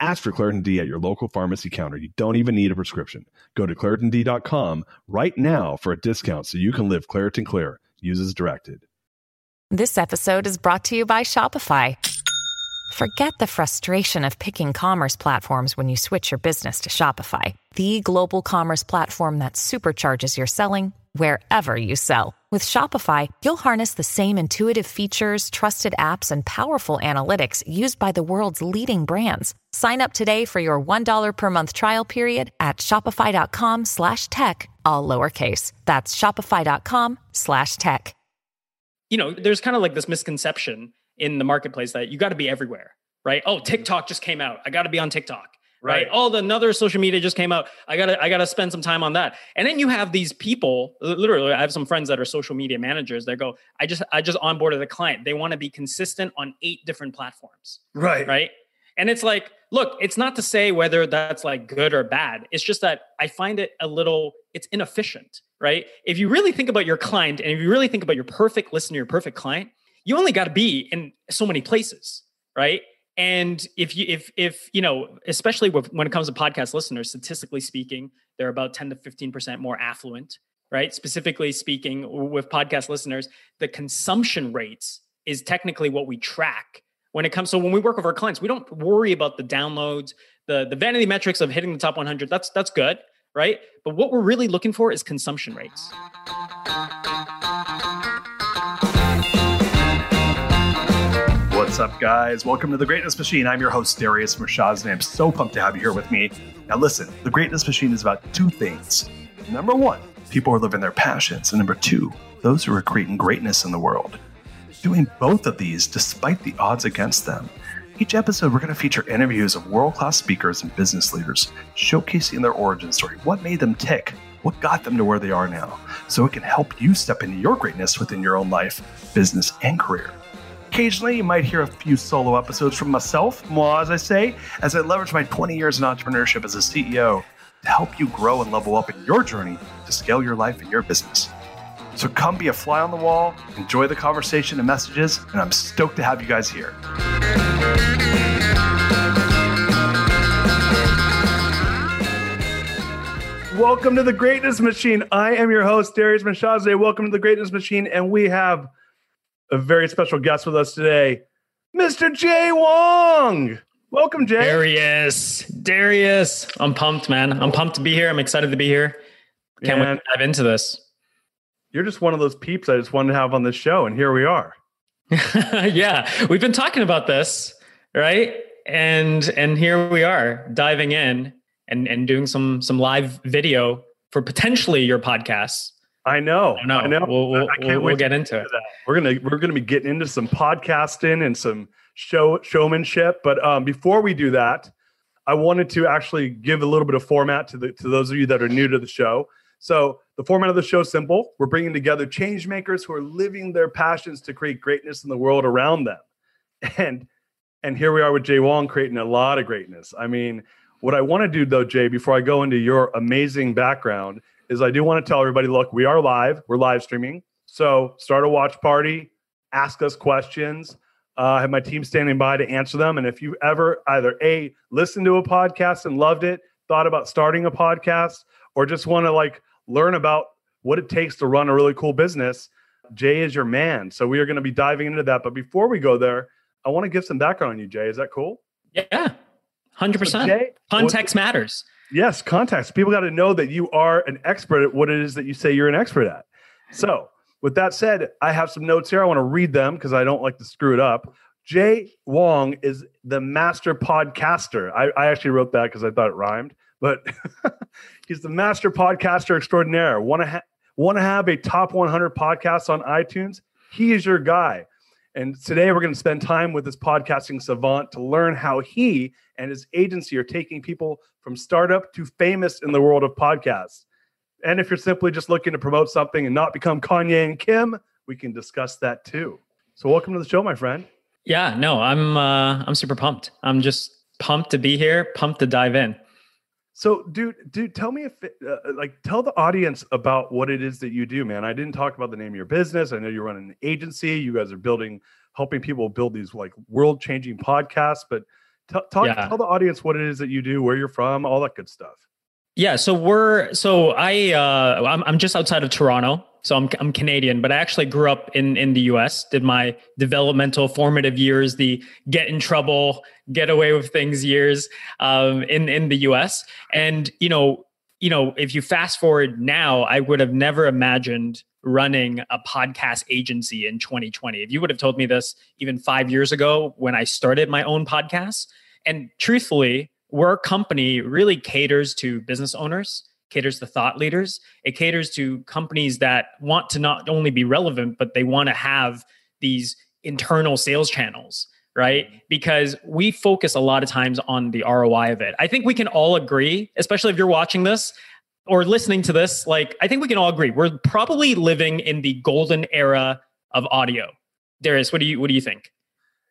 Ask for Claritin D at your local pharmacy counter. You don't even need a prescription. Go to ClaritinD.com right now for a discount so you can live Claritin Clear. Use as directed. This episode is brought to you by Shopify. Forget the frustration of picking commerce platforms when you switch your business to Shopify, the global commerce platform that supercharges your selling wherever you sell. With Shopify, you'll harness the same intuitive features, trusted apps, and powerful analytics used by the world's leading brands. Sign up today for your $1 per month trial period at shopify.com slash tech, all lowercase. That's shopify.com slash tech. You know, there's kind of like this misconception in the marketplace that you got to be everywhere, right? Oh, mm-hmm. TikTok just came out. I got to be on TikTok right? Oh, the another social media just came out. I gotta I gotta spend some time on that. And then you have these people. Literally, I have some friends that are social media managers. They go, I just I just onboarded a client. They want to be consistent on eight different platforms. Right. Right. And it's like, look, it's not to say whether that's like good or bad. It's just that I find it a little, it's inefficient, right? If you really think about your client and if you really think about your perfect listener, your perfect client, you only got to be in so many places, right? And if you if if you know especially when it comes to podcast listeners statistically speaking they're about 10 to 15% more affluent right? Specifically speaking with podcast listeners the consumption rates is technically what we track. When it comes so when we work with our clients we don't worry about the downloads the the vanity metrics of hitting the top 100 that's that's good right? But what we're really looking for is consumption rates What's up, guys? Welcome to the Greatness Machine. I'm your host, Darius Mirshahzadeh, and I'm so pumped to have you here with me. Now, listen, the Greatness Machine is about two things. Number one, people are living their passions, and number two, those who are creating greatness in the world. Doing both of these despite the odds against them. Each episode, we're going to feature interviews of world class speakers and business leaders, showcasing their origin story, what made them tick, what got them to where they are now, so it can help you step into your greatness within your own life, business, and career. Occasionally, you might hear a few solo episodes from myself, moi, as I say, as I leverage my 20 years in entrepreneurship as a CEO to help you grow and level up in your journey to scale your life and your business. So come be a fly on the wall, enjoy the conversation and messages, and I'm stoked to have you guys here. Welcome to the Greatness Machine. I am your host, Darius Mirshahzadeh. Welcome to the Greatness Machine, and we have a very special guest with us today, Mr. Jay Wong. Welcome, Jay. Darius. Darius. I'm pumped, man. I'm pumped to be here. I'm excited to be here. Can't wait to dive into this. You're just one of those peeps I just wanted to have on this show, and here we are. yeah, we've been talking about this, right? And and here we are diving in and and doing some some live video for potentially your podcast. I know. I know. I know. We'll, we'll, I can't we'll, get into it. That. We're gonna we're gonna be getting into some podcasting and some show showmanship. But um, before we do that, I wanted to actually give a little bit of format to the to those of you that are new to the show. So the format of the show is simple. We're bringing together change makers who are living their passions to create greatness in the world around them. And and here we are with Jay Wong creating a lot of greatness. I mean, what I want to do though, Jay, before I go into your amazing background, is I do want to tell everybody look, we are live, we're live streaming. So start a watch party, ask us questions. Uh, I have my team standing by to answer them. And if you ever either A, listened to a podcast and loved it, thought about starting a podcast, or just want to like learn about what it takes to run a really cool business, Jay is your man. So we are going to be diving into that. But before we go there, I want to give some background on you, Jay. Is that cool? Yeah, 100%. So Jay, Context what, matters. Yes, context. People got to know that you are an expert at what it is that you say you're an expert at. So, with that said, I have some notes here. I want to read them because I don't like to screw it up. Jay Wong is the master podcaster. I, I actually wrote that because I thought it rhymed, but he's the master podcaster extraordinaire. Want to ha- want to have a top 100 podcast on iTunes? He is your guy. And today we're going to spend time with this podcasting savant to learn how he and his agency are taking people from startup to famous in the world of podcasts. And if you're simply just looking to promote something and not become Kanye and Kim, we can discuss that too. So welcome to the show, my friend. Yeah, no, I'm uh, I'm super pumped. I'm just pumped to be here, pumped to dive in. So, dude, dude, tell me if, it, uh, like, tell the audience about what it is that you do, man. I didn't talk about the name of your business. I know you're running an agency. You guys are building, helping people build these like world-changing podcasts. But t- talk, yeah. tell the audience what it is that you do, where you're from, all that good stuff. Yeah, so we're so I uh, I'm I'm just outside of Toronto, so I'm I'm Canadian, but I actually grew up in in the U.S. Did my developmental formative years, the get in trouble, get away with things years, um, in in the U.S. And you know, you know, if you fast forward now, I would have never imagined running a podcast agency in 2020. If you would have told me this even five years ago when I started my own podcast, and truthfully, we're a company really caters to business owners caters to thought leaders. It caters to companies that want to not only be relevant but they want to have these internal sales channels right? Mm-hmm. because we focus a lot of times on the roi of it. I think we can all agree especially if you're watching this or listening to this like i think we can all agree we're probably living in the golden era of audio. Darius what do you what do you think?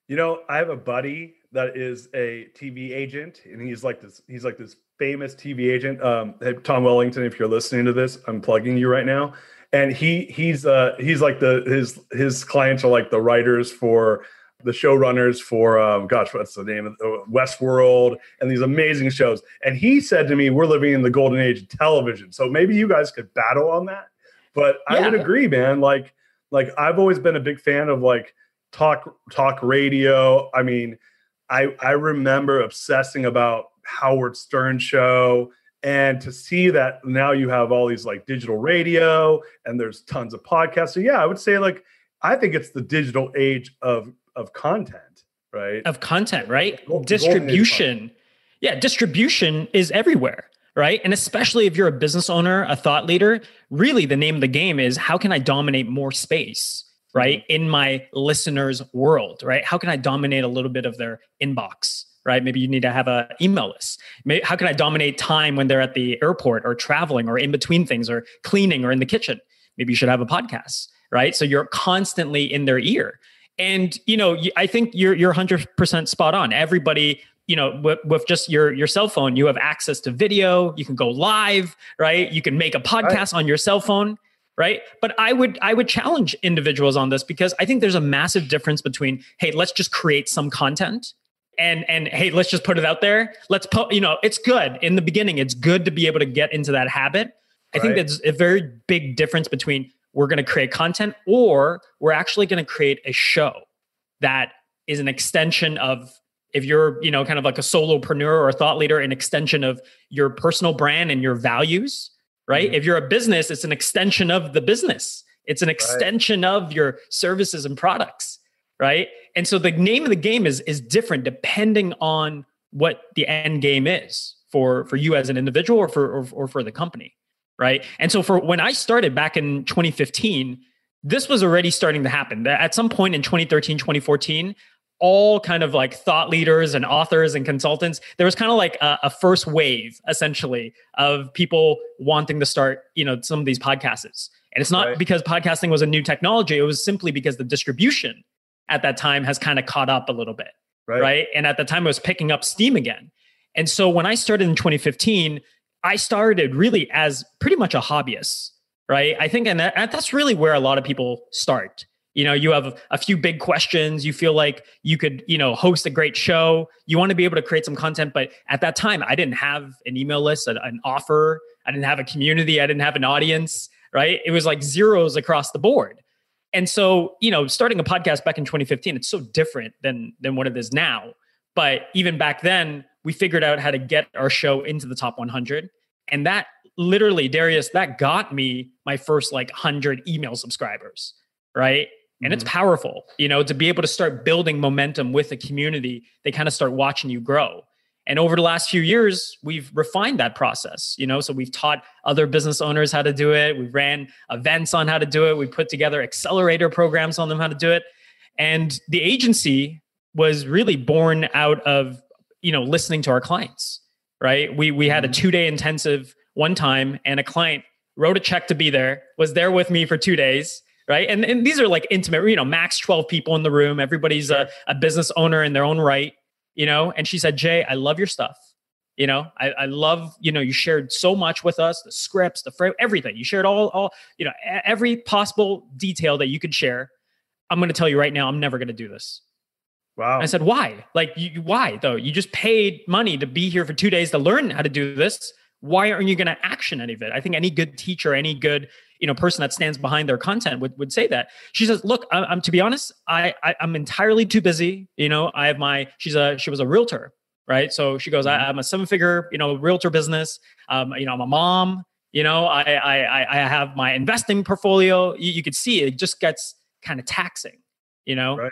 You know i have a buddy that is a TV agent, and he's like this. He's like this famous TV agent. Um, Tom Wellington, if you're listening to this, I'm plugging you right now. And he he's uh he's like the his his clients are like the writers for the showrunners for um, gosh, what's the name of uh, Westworld and these amazing shows. And he said to me, "We're living in the golden age of television." So maybe you guys could battle on that. But yeah. I would agree, man. Like like I've always been a big fan of like talk talk radio. I mean I I remember obsessing about Howard Stern show and to see that now you have all these like digital radio and there's tons of podcasts. So yeah, I would say like I think it's the digital age of of content, right? Of content, right? Gold, distribution. Yeah, distribution is everywhere, right? And especially if you're a business owner, a thought leader, really the name of the game is how can I dominate more space? Right mm-hmm. in my listeners world right? How can i dominate a little bit of their inbox right? Maybe you need to have an email list. Maybe, how can i dominate time when they're at the airport or traveling or in between things or cleaning or in the kitchen? Maybe you should have a podcast right? So you're constantly in their ear. And you know i think you're you're 100% spot on. Everybody you know with, with, just your your cell phone you have access to video. You can go live right? You can make a podcast right. on your cell phone right? But i would i would challenge individuals on this because i think there's a massive difference between hey let's just create some content and and hey let's just put it out there. Let's put you know it's good. In the beginning it's good to be able to get into that habit. I right. think there's a very big difference between we're going to create content or we're actually going to create a show that is an extension of if you're you know kind of like a solopreneur or a thought leader an extension of your personal brand and your values right? Mm-hmm. If you're a business, it's an extension of the business. It's an extension right. of your services and products, right? And so the name of the game is is different depending on what the end game is for for you as an individual or for or, or for the company, right? And so for when I started back in 2015, this was already starting to happen. At some point in 2013, 2014, all kind of like thought leaders and authors and consultants there was kind of like a, a, first wave essentially of people wanting to start you know some of these podcasts. And it's not right. because podcasting was a new technology it was simply because the distribution at that time has kind of caught up a little bit right. right? And at the time it was picking up steam again. And so when i started in 2015 i started really as pretty much a hobbyist right? I think and that, that's really where a lot of people start you know you have a few big questions. You feel like you could you know host a great show. You want to be able to create some content but at that time i didn't have an email list an offer. I didn't have a community. I didn't have an audience right? It was like zeros across the board. And so you know starting a podcast back in 2015 it's so different than than what it is now. But even back then we figured out how to get our show into the top 100 and that literally darius that got me my first like 100 email subscribers right and it's mm-hmm. powerful you know to be able to start building momentum with a community they kind of start watching you grow and over the last few years we've refined that process you know so we've taught other business owners how to do it we've ran events on how to do it we put together accelerator programs on them how to do it And the agency was really born out of, you know, listening to our clients, right? We we had a mm-hmm. 2-day intensive one time and a client wrote a check to be there, was there with me for 2 days, right? And and these are like intimate, you know, max 12 people in the room, everybody's a, a business owner in their own right, you know, and she said, "Jay, I love your stuff. You know, I, I love, you know, you shared so much with us, the scripts, the frame, everything. You shared all, all, you know, every possible detail that you could share. I'm going to tell you right now, I'm never going to do this. Wow. I said, why? Like, you, why though? You just paid money to be here for two days to learn how to do this. Why aren't you going to action any of it? I think any good teacher, any good, you know, person that stands behind their content would, would say that. She says, look, I'm, I'm to be honest, I, I I'm entirely too busy. You know, I have my, she's a, she was a realtor right? So she goes, I, am mm-hmm. a seven figure, you know, realtor business. Um, you know, I'm a mom. You know, I I I have my investing portfolio. You, you could see it just gets kind of taxing. You know, right.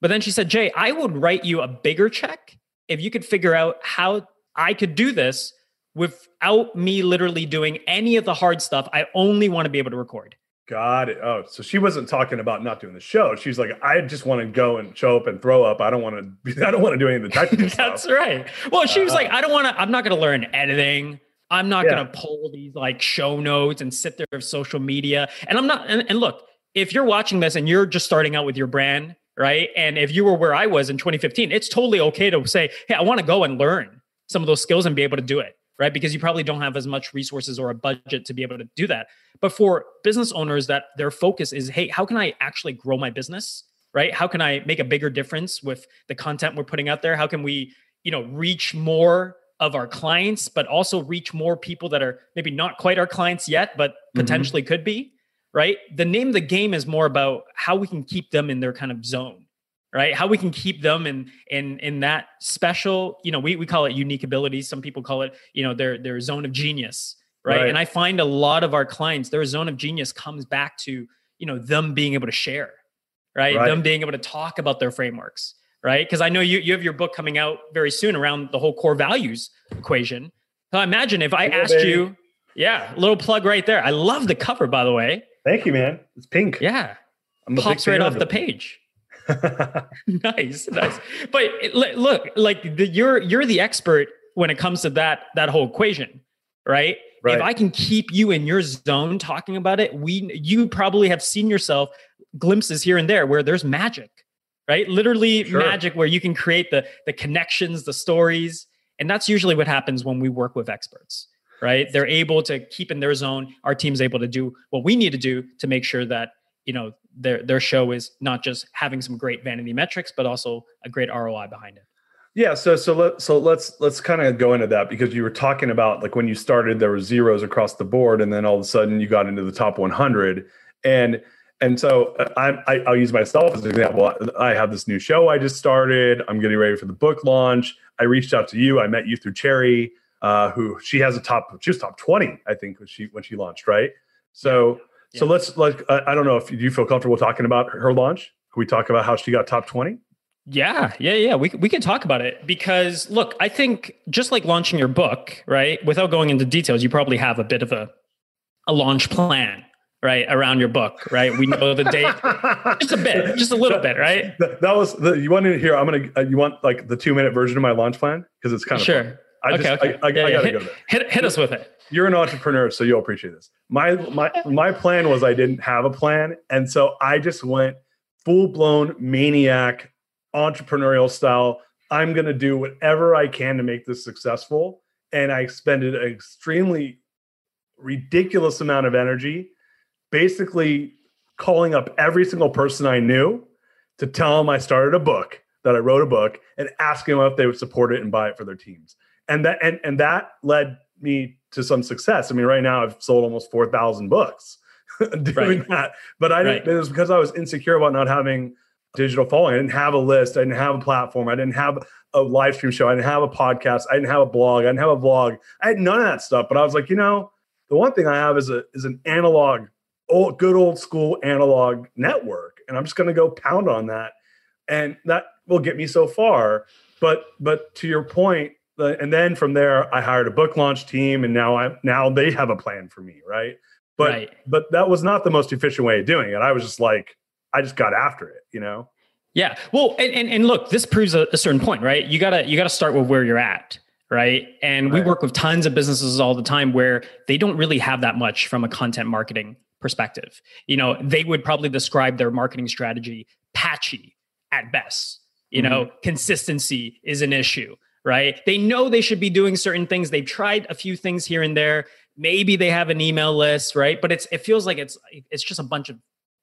But then she said, Jay, I would write you a bigger check if you could figure out how I could do this without me literally doing any of the hard stuff. I only want to be able to record. Got it. Oh, so she wasn't talking about not doing the show. She's like, I just want to go and show up and throw up. I don't want to. I don't want to do any of the technical That's stuff. right. Well, she was uh, like, I don't want to. I'm not going to learn editing. I'm not yeah. going to pull these like show notes and sit there with social media. And I'm not. And, and look, if you're watching this and you're just starting out with your brand, right? And if you were where I was in 2015, it's totally okay to say, Hey, I want to go and learn some of those skills and be able to do it right? Because you probably don't have as much resources or a budget to be able to do that. But for business owners, that their focus is, hey, how can I actually grow my business? Right? How can I make a bigger difference with the content we're putting out there? How can we, you know, reach more of our clients, but also reach more people that are maybe not quite our clients yet, but mm-hmm. potentially could be? Right. The name of the game is more about how we can keep them in their kind of zone right? How we can keep them in in in that special you know we, we call it unique abilities. Some people call it you know their their zone of genius right? right. And i find a lot of our clients their zone of genius comes back to you know them being able to share right, right. them being able to talk about their frameworks right? Because i know you you have your book coming out very soon around the whole core values equation. So imagine if i asked baby. you yeah little plug right there. I love the cover by the way. Thank you man. It's pink. Yeah. I'm pops right off the page nice, nice. But look, like the, you're you're the expert when it comes to that that whole equation, right? right? If I can keep you in your zone talking about it, we you probably have seen yourself glimpses here and there where there's magic, right? Literally sure. magic where you can create the the connections, the stories, and that's usually what happens when we work with experts right? They're able to keep in their zone. Our team's able to do what we need to do to make sure that you know their their show is not just having some great vanity metrics but also a great ROI behind it. Yeah, so so let so let's let's kind of go into that because you were talking about like when you started there were zeros across the board and then all of a sudden you got into the top 100 and and so uh, I, I I'll use myself as an example. I have this new show I just started. I'm getting ready for the book launch. I reached out to you. I met you through Cherry, uh, who she has a top. She was top 20, I think, when she when she launched, right? So so let's like I don't know if you feel comfortable talking about her launch. Can we talk about how she got top 20? Yeah, yeah, yeah. We we can talk about it because look, I think just like launching your book, right? Without going into details, you probably have a bit of a a launch plan, right, around your book, right? We know the date, just a bit, just a little bit, right? That, that was the you want to hear. I'm gonna uh, you want like the two minute version of my launch plan because it's kind of sure. Fun. I okay, just, okay. I, I, yeah, I gotta hit, go there. Hit, hit us with it you're an entrepreneur, so you'll appreciate this. My my my plan was I didn't have a plan, and so I just went full blown maniac entrepreneurial style. I'm going to do whatever I can to make this successful, and I expended an extremely ridiculous amount of energy, basically calling up every single person I knew to tell them I started a book, that I wrote a book, and asking them if they would support it and buy it for their teams. And that and and that led me to some success. I mean, right now I've sold almost 4,000 books doing right. that. But I didn't, right. it was because I was insecure about not having digital following. I didn't have a list. I didn't have a platform. I didn't have a live stream show. I didn't have a podcast. I didn't have a blog. I didn't have a vlog. I had none of that stuff. But I was like, you know, the one thing I have is a is an analog, old good old school analog network. And I'm just gonna go pound on that. And that will get me so far. But but to your point, and then from there i hired a book launch team and now i now they have a plan for me right but right. but that was not the most efficient way of doing it i was just like i just got after it you know Yeah. Well, and, and, and look, this proves a, a, certain point, right? You gotta you gotta start with where you're at, right? And right. we work with tons of businesses all the time where they don't really have that much from a content marketing perspective. You know, they would probably describe their marketing strategy patchy at best. You mm-hmm. know, consistency is an issue, right? They know they should be doing certain things. They've tried a few things here and there. Maybe they have an email list, right? But it's it feels like it's it's just a bunch of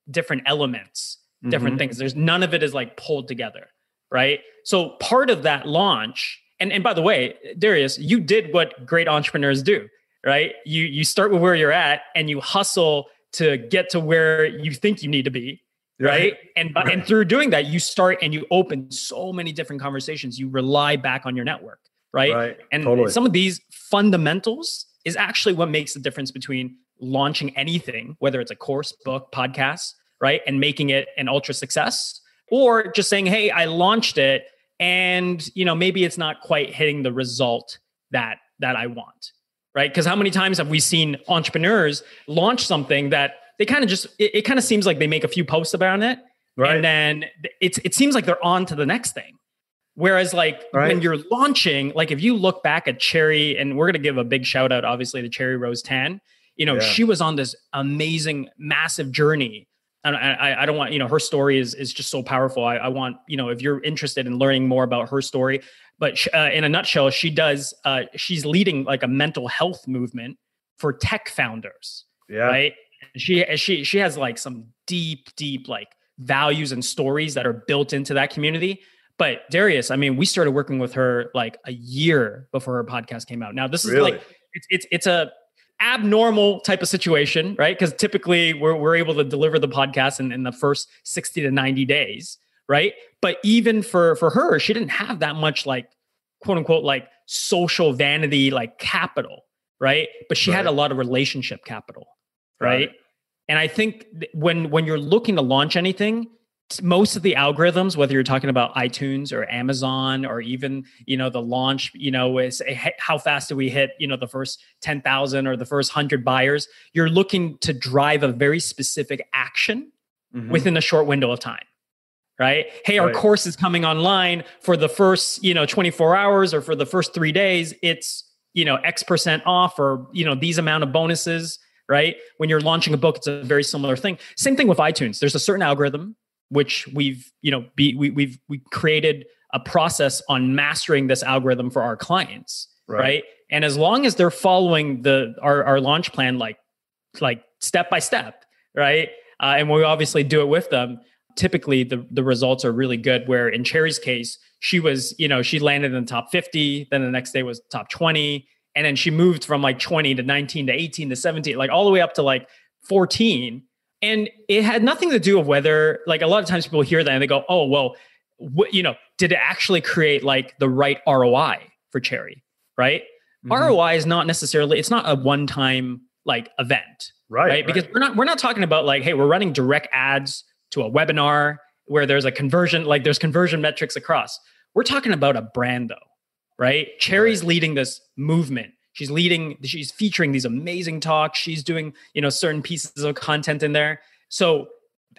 different elements different mm-hmm. things. There's none of it is like pulled together, right? So part of that launch, and and by the way, Darius, you did what great entrepreneurs do, right? You you start with where you're at and you hustle to get to where you think you need to be, right? And right. and through doing that, you start and you open so many different conversations. You rely back on your network, right? right. And totally. some of these fundamentals is actually what makes the difference between launching anything, whether it's a course, book, podcast, right? And making it an ultra success or just saying, "Hey, I launched it and, you know, maybe it's not quite hitting the result that that I want." Right? Because how many times have we seen entrepreneurs launch something that they kind of just it, it kind of seems like they make a few posts about it right. and then it's it seems like they're on to the next thing. Whereas, like right. when you're launching, like if you look back at Cherry, and we're gonna give a big shout out, obviously, to Cherry Rose Tan. You know, yeah. she was on this amazing, massive journey and I, I don't want you know her story is is just so powerful. I, I want you know if you're interested in learning more about her story, but uh, in a nutshell, she does uh, she's leading like a mental health movement for tech founders. Yeah. Right. She she she has like some deep deep like values and stories that are built into that community. But Darius, I mean, we started working with her like a year before her podcast came out. Now this is really? like it's it's it's a abnormal type of situation, right? Because typically we're, we're able to deliver the podcast in, in the first 60 to 90 days, right? But even for for her, she didn't have that much like quote unquote like social vanity like capital, right? But she right. had a lot of relationship capital, right? right? And I think when when you're looking to launch anything, most of the algorithms whether you're talking about itunes or amazon or even you know the launch you know is how fast do we hit you know the first 10000 or the first 100 buyers you're looking to drive a very specific action mm-hmm. within a short window of time right hey our right. course is coming online for the first you know 24 hours or for the first three days it's you know x percent off or you know these amount of bonuses right? When you're launching a book it's a very similar thing. Same thing with itunes. There's a certain algorithm which we've you know be, we, we've we created a process on mastering this algorithm for our clients right, right? and as long as they're following the our, our launch plan like like step by step right? Uh, and we obviously do it with them typically the, the results are really good where in cherry's case she was you know she landed in the top 50 then the next day was top 20 and then she moved from like 20 to 19 to 18 to 17 like all the way up to like 14 and it had nothing to do with whether, like a lot of times people hear that and they go, oh, well, wh- you know, did it actually create like the right ROI for Cherry? Right. Mm-hmm. ROI is not necessarily, it's not a one time like event. Right, right. Because we're not, we're not talking about like, hey, we're running direct ads to a webinar where there's a conversion, like there's conversion metrics across. We're talking about a brand though, right? Cherry's right. leading this movement. She's leading she's featuring these amazing talks. She's doing you know certain pieces of content in there. So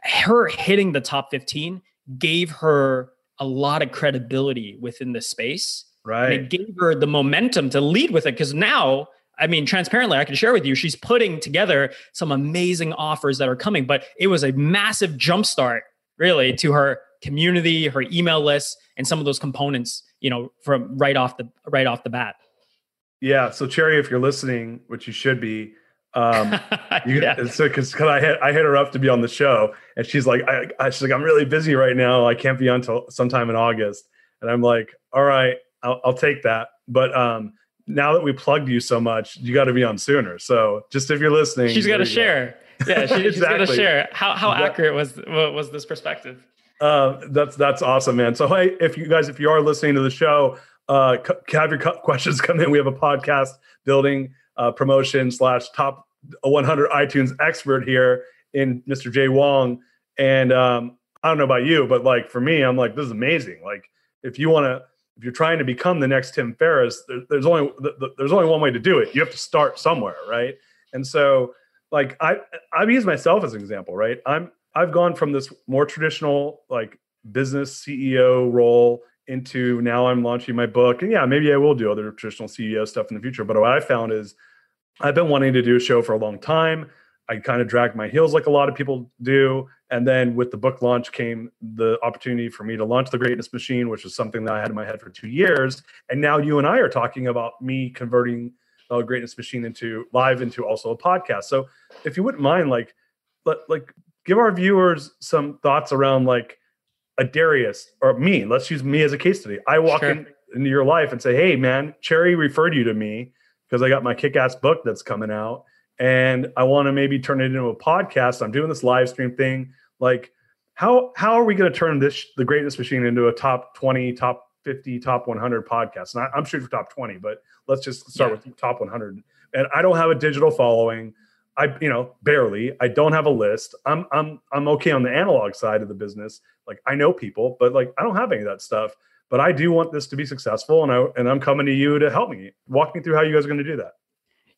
her hitting the top 15 gave her a lot of credibility within the space. Right and it gave her the momentum to lead with it because now I mean, transparently, I can share with you, she's putting together some amazing offers that are coming, but it was a massive jumpstart, really, to her community, her email list, and some of those components, you know, from right off the right off the bat. Yeah. So Cherry, if you're listening, which you should be, um, you, yeah. so because I hit I hit her up to be on the show, and she's like, I, I, she's like, I'm really busy right now. I can't be on until sometime in August. And I'm like, all right, I'll, I'll take that. But um, now that we plugged you so much, you got to be on sooner. So just if you're listening, she's got to share. Go. Yeah, she, exactly. she's got to share. How how accurate was was this perspective? Uh, that's that's awesome, man. So hey, if you guys, if you are listening to the show, uh, have your questions come in. We have a podcast building uh, promotion slash top 100 iTunes expert here in Mr. Jay Wong. And um, I don't know about you, but like for me, I'm like, this is amazing. Like if you want to, if you're trying to become the next Tim Ferriss, there, there's only there's only one way to do it. You have to start somewhere, right? And so, like I I've used myself as an example, right? I'm I've gone from this more traditional like business CEO role into now I'm launching my book. And yeah, maybe I will do other traditional CEO stuff in the future. But what I found is I've been wanting to do a show for a long time. I kind of dragged my heels like a lot of people do. And then with the book launch came the opportunity for me to launch the Greatness Machine, which is something that I had in my head for two years. And now you and I are talking about me converting the Greatness Machine into live into also a podcast. So if you wouldn't mind, like, like give our viewers some thoughts around like a Darius or me. Let's use me as a case study. I walk sure. in, into your life and say, "Hey, man, Cherry referred you to me because I got my kick-ass book that's coming out, and I want to maybe turn it into a podcast. I'm doing this live stream thing. Like, how how are we going to turn this the Greatness Machine into a top 20, top 50, top 100 podcast? And I, am shooting for top 20, but let's just start yeah. with top 100. And I don't have a digital following. I you know barely. I don't have a list. I'm I'm I'm okay on the analog side of the business. Like I know people, but like I don't have any of that stuff. But I do want this to be successful, and I and I'm coming to you to help me. Walk me through how you guys are going to do that.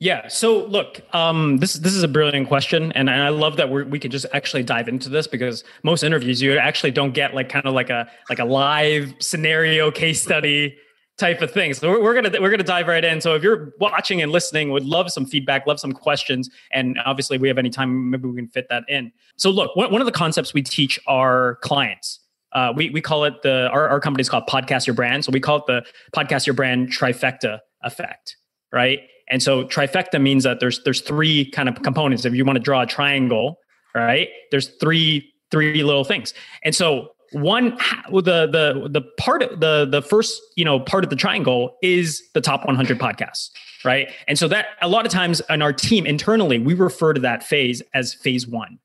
Yeah. So look, um, this this is a brilliant question, and, and I love that we we can just actually dive into this because most interviews you actually don't get like kind of like a like a live scenario case study type of thing. So we're, gonna we're gonna dive right in. So if you're watching and listening, would love some feedback, love some questions, and obviously we have any time, maybe we can fit that in. So look, one, of the concepts we teach our clients. Uh, we, we call it the our, our company is called podcast your brand so we call it the podcast your brand trifecta effect right and so trifecta means that there's there's three kind of components if you want to draw a triangle right there's three three little things and so one the the the part of the the first you know part of the triangle is the top 100 podcasts right? And so that a lot of times in our team internally we refer to that phase as phase one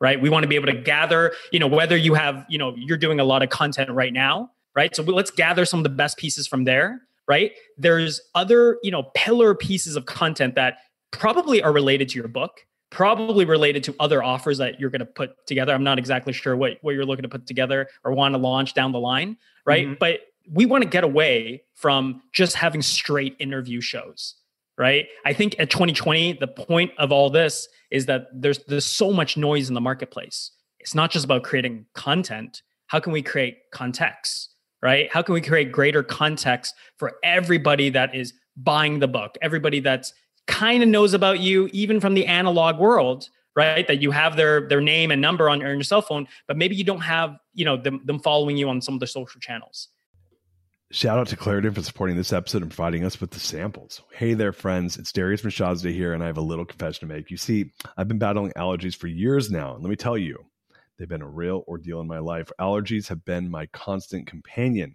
right? We want to be able to gather you know whether you have you know you're doing a lot of content right now right? So let's gather some of the best pieces from there right? There's other you know pillar pieces of content that probably are related to your book probably related to other offers that you're going to put together. I'm not exactly sure what, what you're looking to put together or want to launch down the line, right? Mm-hmm. But we want to get away from just having straight interview shows, right? I think at 2020, the point of all this is that there's there's so much noise in the marketplace. It's not just about creating content. How can we create context, right? How can we create greater context for everybody that is buying the book, everybody that's kind of knows about you even from the analog world right that you have their their name and number on, on your cell phone but maybe you don't have you know them, them following you on some of the social channels Shout out to Claritin for supporting this episode and providing us with the samples. Hey there, friends. It's Darius from Shazda here, and I have a little confession to make. You see, I've been battling allergies for years now, and let me tell you, they've been a real ordeal in my life. Allergies have been my constant companion.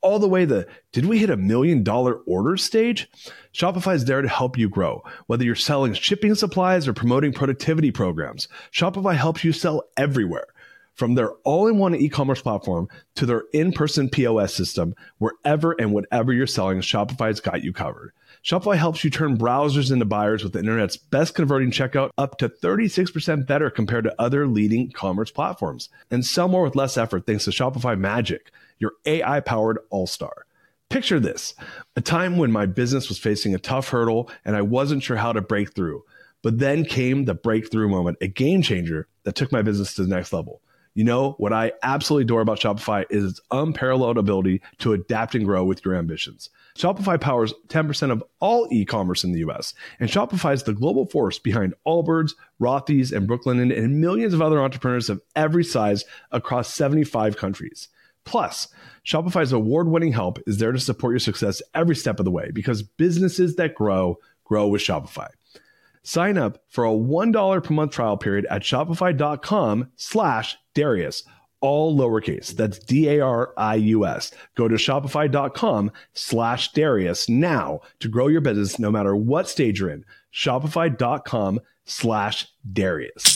all the way the did we hit a million dollar order stage? Shopify is there to help you grow. Whether you're selling shipping supplies or promoting productivity programs, Shopify helps you sell everywhere. From their all in one e commerce platform to their in person POS system, wherever and whatever you're selling, Shopify's got you covered. Shopify helps you turn browsers into buyers with the internet's best converting checkout up to 36% better compared to other leading commerce platforms. And sell more with less effort thanks to Shopify Magic, your AI powered all star. Picture this a time when my business was facing a tough hurdle and I wasn't sure how to break through. But then came the breakthrough moment, a game changer that took my business to the next level. You know, what I absolutely adore about Shopify is its unparalleled ability to adapt and grow with your ambitions. Shopify powers 10% of all e commerce in the US, and Shopify is the global force behind Allbirds, Rothy's, and Brooklinen, and millions of other entrepreneurs of every size across 75 countries. Plus, Shopify's award winning help is there to support your success every step of the way because businesses that grow, grow with Shopify. Sign up for a $1 per month trial period at shopify.com slash Darius, all lowercase. That's D-A-R-I-U-S. Go to shopify.com slash Darius now to grow your business no matter what stage you're in. Shopify.com slash Darius.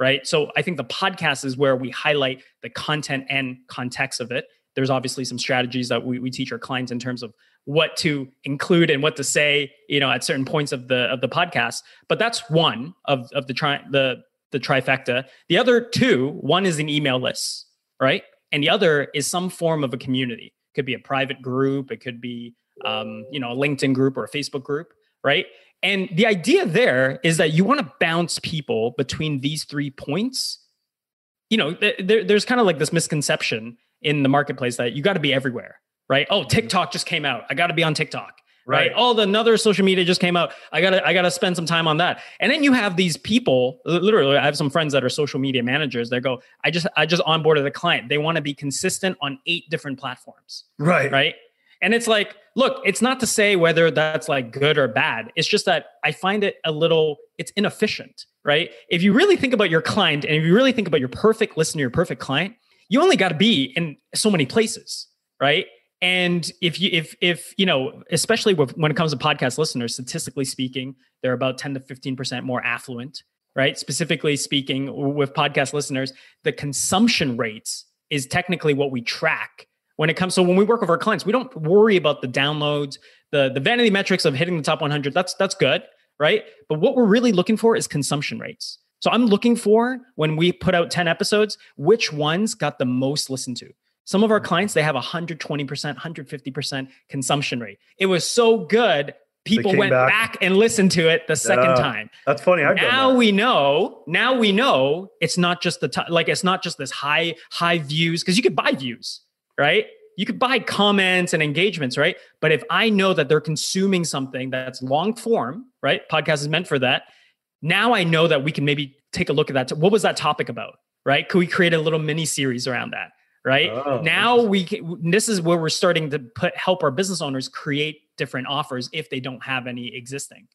right? So I think the podcast is where we highlight the content and context of it. There's obviously some strategies that we, we teach our clients in terms of what to include and what to say, you know, at certain points of the of the podcast. But that's one of of the tri- the the trifecta. The other two, one is an email list, right? And the other is some form of a community. It could be a private group. It could be, um, you know, a LinkedIn group or a Facebook group, right? And the idea there is that you want to bounce people between these three points. You know, there, there's kind of like this misconception in the marketplace that you got to be everywhere, right? Oh, mm-hmm. TikTok just came out. I got to be on TikTok. Right. right. Oh, the another social media just came out. I gotta, I gotta spend some time on that. And then you have these people. Literally, I have some friends that are social media managers. They go, I just, I just onboarded a client. They want to be consistent on eight different platforms. Right. Right. And it's like, look, it's not to say whether that's like good or bad. It's just that I find it a little, it's inefficient, right? If you really think about your client and if you really think about your perfect listener, your perfect client, you only got to be in so many places, right? And if you, if, if, you know, especially when it comes to podcast listeners, statistically speaking, they're about 10 to 15% more affluent, right? Specifically speaking, with podcast listeners, the consumption rates is technically what we track when it comes so when we work with our clients we don't worry about the downloads the the vanity metrics of hitting the top 100 that's that's good right? But what we're really looking for is consumption rates. So i'm looking for when we put out 10 episodes which ones got the most listened to. Some of our clients they have 120% 150% consumption rate. It was so good people went back. back. and listened to it the second time. That's funny I've now we know now we know it's not just the t- like it's not just this high high views because you could buy views right? You could buy comments and engagements, right? But if I know that they're consuming something that's long form, right? Podcast is meant for that. Now I know that we can maybe take a look at that. What was that topic about, right? Could we create a little mini series around that? Right oh, now, we can, this is where we're starting to put help our business owners create different offers if they don't have any existing,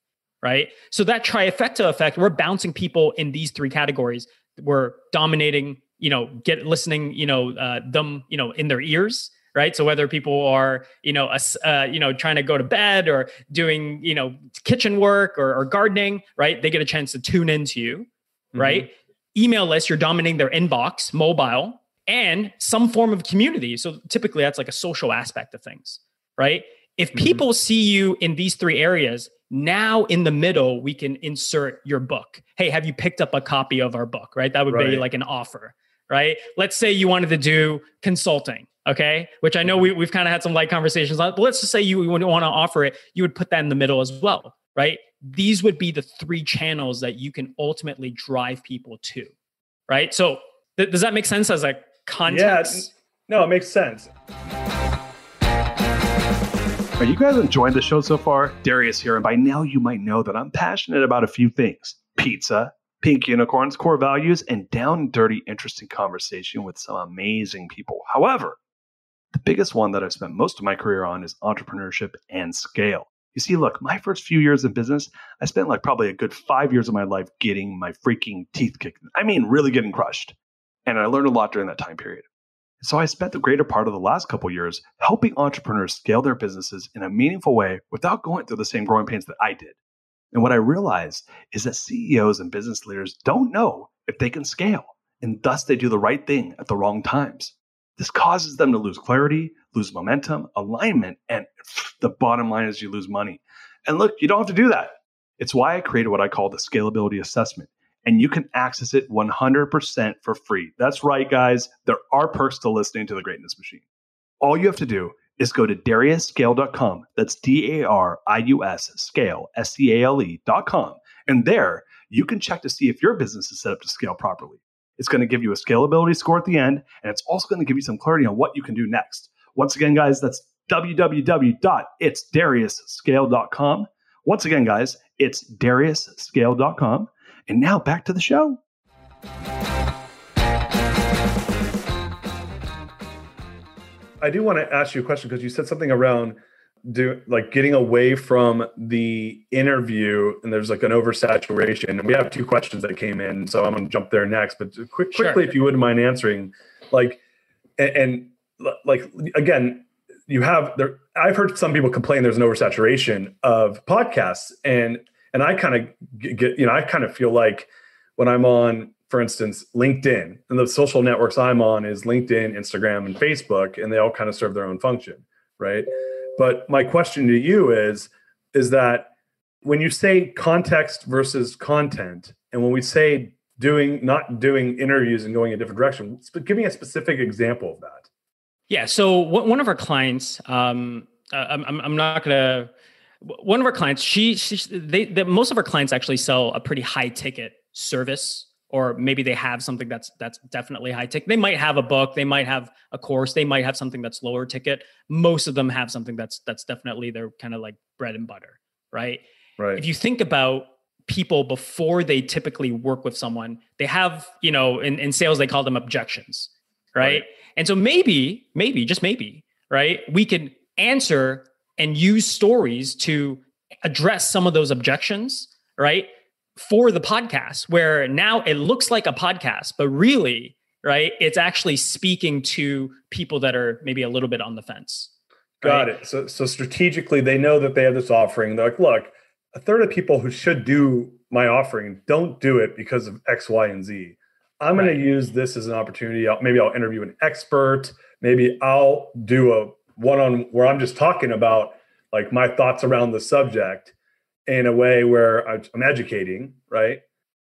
right? So that trifecta effect, we're bouncing people in these three categories. We're dominating you know get listening you know uh, them you know in their ears right? So whether people are you know uh, you know trying to go to bed or doing you know kitchen work or, or gardening right? They get a chance to tune into you mm-hmm. right? Email list you're dominating their inbox mobile and some form of community. So typically that's like a social aspect of things right? If mm-hmm. people see you in these three areas now in the middle we can insert your book. Hey have you picked up a copy of our book right? That would right. be like an offer right? Let's say you wanted to do consulting, okay? Which I know we, we've kind of had some light conversations on, but let's just say you would want to offer it, you would put that in the middle as well, right? These would be the three channels that you can ultimately drive people to, right? So th- does that make sense as a context? Yeah, no, it makes sense. Are you guys enjoying the show so far? Darius here, and by now you might know that I'm passionate about a few things pizza Pink Unicorns, core values, and down dirty, interesting conversation with some amazing people. However, the biggest one that I've spent most of my career on is entrepreneurship and scale. You see, look, my first few years in business, I spent like probably a good five years of my life getting my freaking teeth kicked. I mean, really getting crushed. And I learned a lot during that time period. So I spent the greater part of the last couple years helping entrepreneurs scale their businesses in a meaningful way without going through the same growing pains that I did. And what I realized is that CEOs and business leaders don't know if they can scale, and thus they do the right thing at the wrong times. This causes them to lose clarity, lose momentum, alignment, and the bottom line is you lose money. And look, you don't have to do that. It's why I created what I call the scalability assessment and you can access it 100% for free. That's right, guys. There are perks to listening to the Greatness Machine. All you have to do is go to dariusscale.com. That's D A R I U S scale, S C A L E.com. And there you can check to see if your business is set up to scale properly. It's going to give you a scalability score at the end, and it's also going to give you some clarity on what you can do next. Once again, guys, that's www.itsdariusscale.com. Once again, guys, it's dariusscale.com. And now back to the show. I do want to ask you a question because you said something around do like getting away from the interview and there's like an oversaturation. And we have two questions that came in, so I'm going to jump there next. But quick, quickly, sure. if you wouldn't mind answering, like, and, and like again, you have there. I've heard some people complain there's an oversaturation of podcasts, and and I kind of get, you know, I kind of feel like when I'm on, for instance, LinkedIn, and the social networks I'm on is LinkedIn, Instagram, and Facebook, and they all kind of serve their own function, right? But my question to you is, is that when you say context versus content, and when we say doing not doing interviews and going a different direction, give me a specific example of that. Yeah. So one of our clients, um, uh, I'm, I'm not to one of our clients, she, she they, they, most of our clients actually sell a pretty high ticket service, or maybe they have something that's that's definitely high ticket. They might have a book, they might have a course, they might have something that's lower ticket. Most of them have something that's that's definitely their kind of like bread and butter, right? Right. If you think about people before they typically work with someone, they have, you know, in, in sales they call them objections, right? right? And so maybe, maybe, just maybe, right? We can answer and use stories to address some of those objections, right? For the podcast, where now it looks like a podcast, but really, right, it's actually speaking to people that are maybe a little bit on the fence. Got it. So, so strategically, they know that they have this offering. They're like, look, a third of people who should do my offering don't do it because of X, Y, and Z. I'm right. going to use this as an opportunity. I'll, maybe I'll interview an expert. Maybe I'll do a one on where I'm just talking about like my thoughts around the subject in a way where I'm educating, right?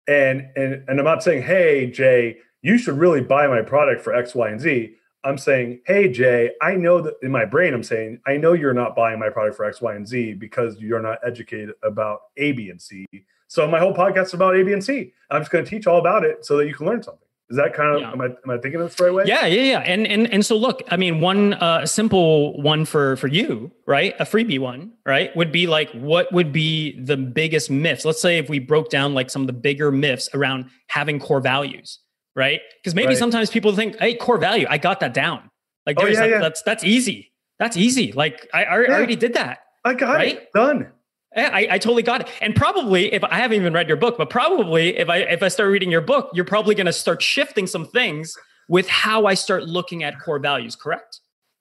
And and and I'm not saying, hey Jay, you should really buy my product for X, Y, and Z. I'm saying, hey Jay, I know that in my brain, I'm saying, I know you're not buying my product for X, Y, and Z because you're not educated about A, B, and C. So my whole podcast is about A, B, and C. I'm just going to teach all about it so that you can learn something. Is that kind of yeah. am I am I thinking this the right way? Yeah, yeah, yeah. And and and so look, I mean, one uh, simple one for for you, right? A freebie one, right? Would be like, what would be the biggest myths? Let's say if we broke down like some of the bigger myths around having core values, right? Because maybe right. sometimes people think, hey, core value, I got that down. Like, oh, yeah, that, yeah. that's that's easy. That's easy. Like I, I yeah. already did that. I got right? it done. Eh, I, I totally got it. And probably if I haven't even read your book, but probably if I if I start reading your book, you're probably going to start shifting some things with how I start looking at core values, correct?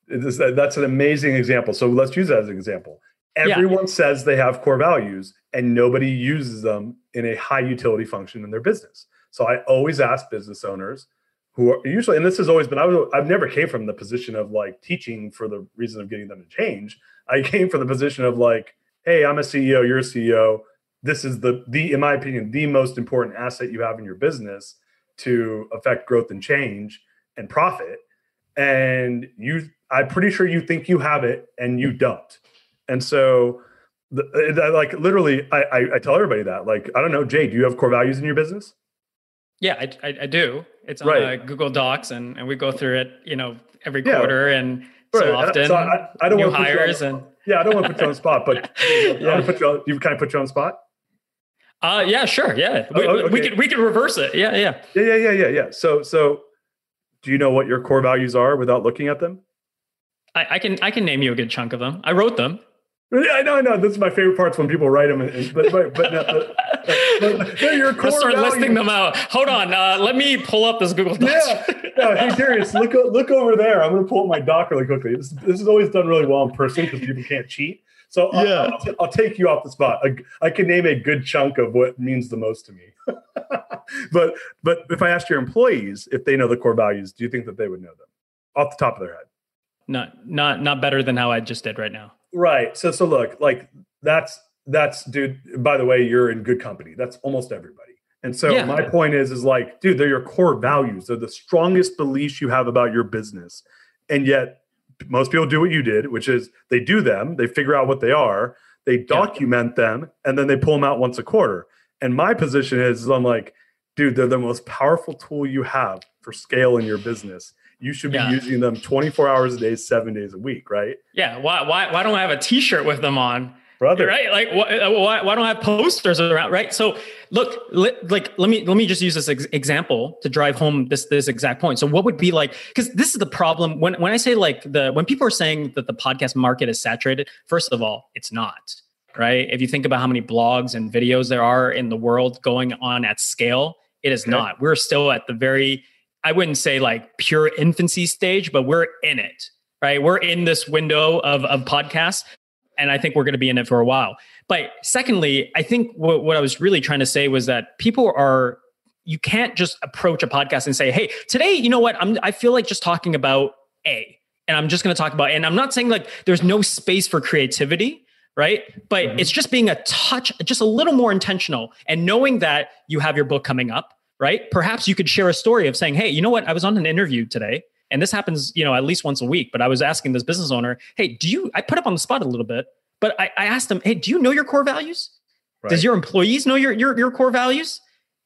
That's an amazing example. So let's use that as an example. Everyone yeah. says they have core values and nobody uses them in a high utility function in their business. So I always ask business owners who are usually, and this has always been, I was, I've never came from the position of like teaching for the reason of getting them to change. I came from the position of like, hey, I'm a CEO, you're a CEO. This is the the in my opinion the most important asset you have in your business to affect growth and change and profit. And you, I'm pretty sure you think you have it, and you don't. And so, the, like literally, I, I, I tell everybody that. Like, I don't know, Jay, do you have core values in your business? Yeah, I, I, I do. It's on right. Google Docs, and and we go through it, you know, every quarter, yeah. and so right. often so I, I, don't want hires and yeah, I don't want to put you on the spot, but yeah. put you on, you kind of put you on the spot. Uh, yeah, sure, yeah. We, oh, okay. we can we can reverse it. Yeah, yeah, yeah, yeah, yeah, yeah, yeah. So, so, do you know what your core values are without looking at them? I, I can I can name you a good chunk of them. I wrote them. Yeah, I know, I know. This is my favorite parts when people write them. And, but but but, no, but, they're your core Let's start values. listing them out. Hold on. Uh, let me pull up this Google Docs. Yeah. yeah. Hey, Darius, look look over there. I'm going to pull up my doc really quickly. This, this is always done really well in person because people can't cheat. So I'll, Yeah. I'll, t- I'll take you off the spot. I, I can name a good chunk of what means the most to me. but but if I asked your employees if they know the core values, do you think that they would know them off the top of their head? Not not not better than how I just did right now. Right. So so look, like that's that's dude, by the way, you're in good company. That's almost everybody. And so Yeah. my point is is like, dude, they're your core values. They're the strongest beliefs you have about your business. And yet most people do what you did, which is they do them, they figure out what they are, they document them, and then they pull them out once a quarter. And my position is, is I'm like, dude, they're the most powerful tool you have for scale in your business. You should be Yeah. using them 24 hours a day, seven days a week, right? Yeah. Why why why don't I have a T-shirt with them on? Brother. Right? Like why, uh, why why don't I have posters around? Right? So look, li- like let me let me just use this ex- example to drive home this this exact point. So what would be like? Because this is the problem when when I say like the when people are saying that the podcast market is saturated. First of all, it's not. Right? If you think about how many blogs and videos there are in the world going on at scale, it is Okay. not. We're still at the very I wouldn't say like pure infancy stage, but we're in it, right? We're in this window of, of podcasts, and I think we're going to be in it for a while. But secondly, I think what, what I was really trying to say was that people are, you can't just approach a podcast and say, hey, today, you know what? I'm, I feel like just talking about A, and I'm just going to talk about, and I'm not saying like there's no space for creativity. Right. But Mhm. it's just being a touch, just a little more intentional and knowing that you have your book coming up right? Perhaps you could share a story of saying, "Hey, you know what? I was on an interview today, and this happens, you know, at least once a week. But I was asking this business owner, "Hey, do you?" I put up on the spot a little bit, but I, I asked him, "Hey, do you know your core values? Does your employees know your your your core values?"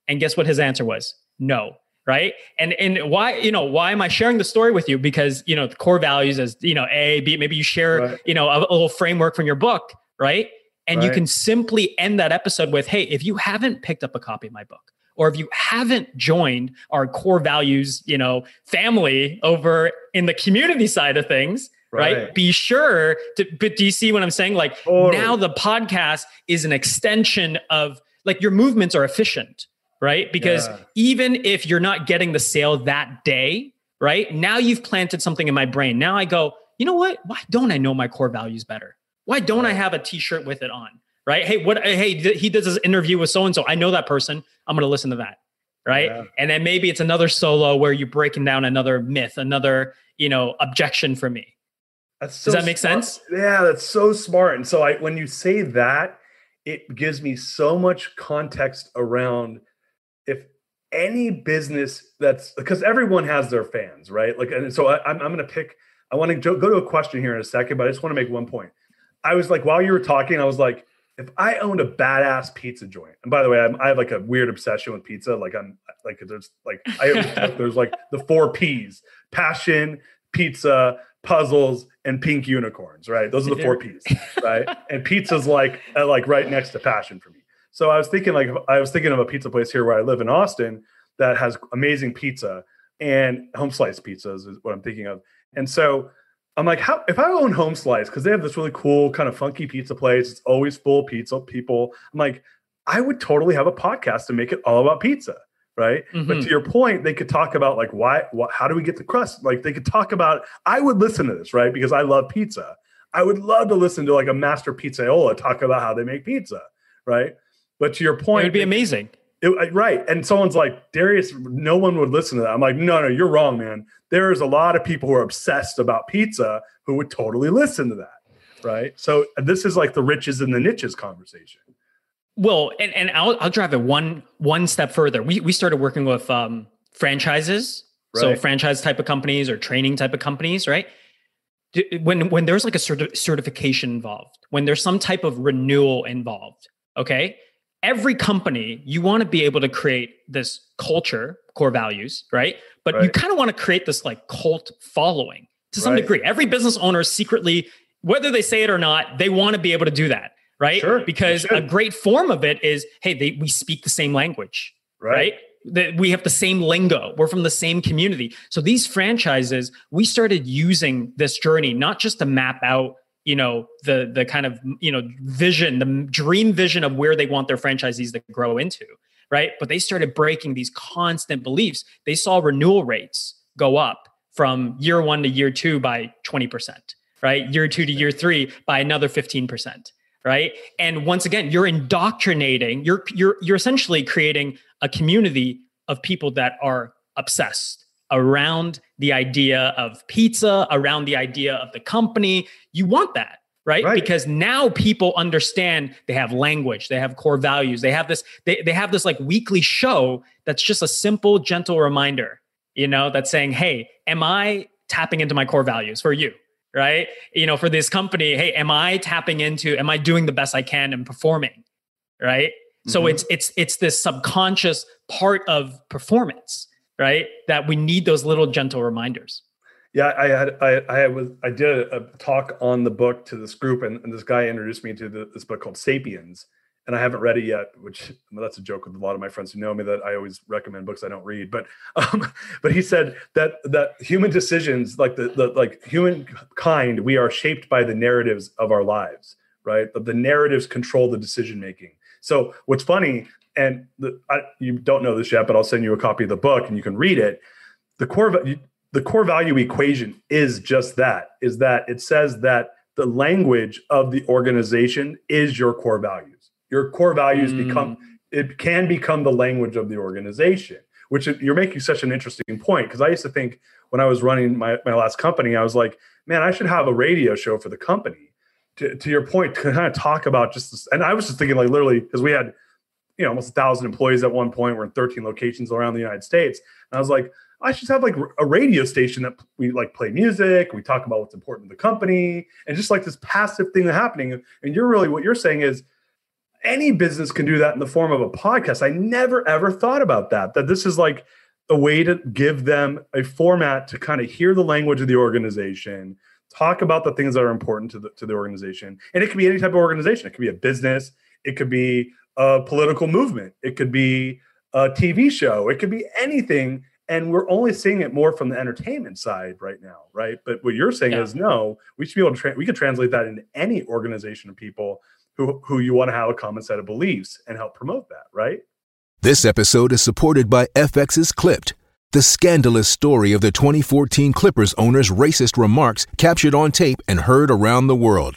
And guess what his answer was? No. Right. And and why, you know, why am I sharing the story with you? Because, you know, the core values as, you know, A, B, maybe you share, Right. you know, a, a little framework from your book, right? And you can simply end that episode with, hey, if you haven't picked up a copy of my book, or if you haven't joined our core values, you know, family over in the community side of things, right? Right. Be sure to, but do you see what I'm saying? Like now the podcast is an extension of like your movements are efficient, right? Because Yeah. even if you're not getting the sale that day, right? Now you've planted something in my brain. Now I go, you know what? Why don't I know my core values better? Why don't I have a t-shirt with it on? Right? Hey, what hey, he does this interview with so and so. I know that person. I'm going to listen to that. Right? Yeah. And then maybe it's another solo where you're breaking down another myth, another, you know, objection for me. That's Does that make smart. sense? Yeah, that's so smart. And so I when you say that, it gives me so much context around if any business that's because everyone has their fans, right? Like, and so I, I'm, I'm going to pick. I want to go to a question here in a second, but I just want to make one point. I was like, while you were talking, I was like, if I owned a badass pizza joint, and by the way, I'm, I have like a weird obsession with pizza. Like I'm like there's like I there's like the four P's: passion, pizza, puzzles, and pink unicorns. Right? Those are the four P's. Right? And pizza's like uh, like right next to passion for me. So I was thinking like I was thinking of a pizza place here where I live in Austin that has amazing pizza and home slice pizzas is what I'm thinking of. And so I'm like, how if I own home slice, because they have this really cool kind of funky pizza place, it's always full of pizza people. I'm like, I would totally have a podcast to make it all about pizza. Right. But Mhm. to your point, they could talk about like why, wh- how do we get the crust? Like they could talk about, I would listen to this, right? Because I love pizza. I would love to listen to like a master pizzaiola talk about how they make pizza. Right. But to your point, it would be they- amazing. It, right. And someone's like, Darius, no one would listen to that. I'm like, no, no, you're wrong, man. There's a lot of people who are obsessed about pizza who would totally listen to that. Right. So this is like the riches and the niches conversation. Well, and, and I'll, I'll drive it one one step further. We we started working with um, franchises, so franchise type of companies or training type of companies, right? When when there's like a certi- certification involved, when there's some type of renewal involved, okay, every company you want to be able to create this culture, core values, right? But you kind of want to create this like cult following to some Right. degree. Every business owner secretly, whether they say it or not, they want to be able to do that, right? Sure, because a great form of it is, hey, they, we speak the same language, Right. right? That we have the same lingo. We're from the same community. So these franchises, we started using this journey not just to map out, you know the the kind of you know vision the dream vision of where they want their franchisees to grow into right? But they started breaking these constant beliefs. They saw renewal rates go up from year 1 to year 2 by 20% right? Year 2 to year 3 by another 15% right? And once again you're indoctrinating you're you're you're essentially creating a community of people that are obsessed around the idea of pizza, around the idea of the company. You want that, right? right? Because now people understand they have language, they have core values, they have this, they, they have this like weekly show that's just a simple, gentle reminder, you know, that's saying, hey, am I tapping into my core values for you? Right. You know, for this company, hey, am I tapping into, am I doing the best I can and performing? Right. Mm-hmm. So it's it's it's this subconscious part of performance right? That we need those little gentle reminders. Yeah, I had I I was I did a, talk on the book to this group, and, and this guy introduced me to the, this book called *Sapiens*, and I haven't read it yet. Which well, that's a joke with a lot of my friends who know me that I always recommend books I don't read. But um, but he said that that human decisions, like the the like humankind, we are shaped by the narratives of our lives, right? The, the narratives control the decision making. So what's funny and the, I, you don't know this yet, but I'll send you a copy of the book and you can read it. The core the core value equation is just that: is that it says that the language of the organization is your core values. Your core values mm. become it can become the language of the organization. Which you're making such an interesting point because I used to think when I was running my, my last company, I was like, man, I should have a radio show for the company. To, to your point, to kind of talk about just this, and I was just thinking like literally because we had you know almost a thousand employees at one point. We're in 13 locations around the United States, and I was like, I should have like a radio station that we like play music. We talk about what's important to the company, and just like this passive thing that's happening. And you're really what you're saying is any business can do that in the form of a podcast. I never ever thought about that. That this is like a way to give them a format to kind of hear the language of the organization, talk about the things that are important to the to the organization, and it could be any type of organization. It could be a business. It could be a political movement, it could be a TV show, it could be anything. And we're only seeing it more from the entertainment side right now, right? But what you're saying yeah. is no, we should be able to tra- we could translate that into any organization of people who who you want to have a common set of beliefs and help promote that, right? This episode is supported by FX's Clipped, the scandalous story of the 2014 Clippers owner's racist remarks captured on tape and heard around the world.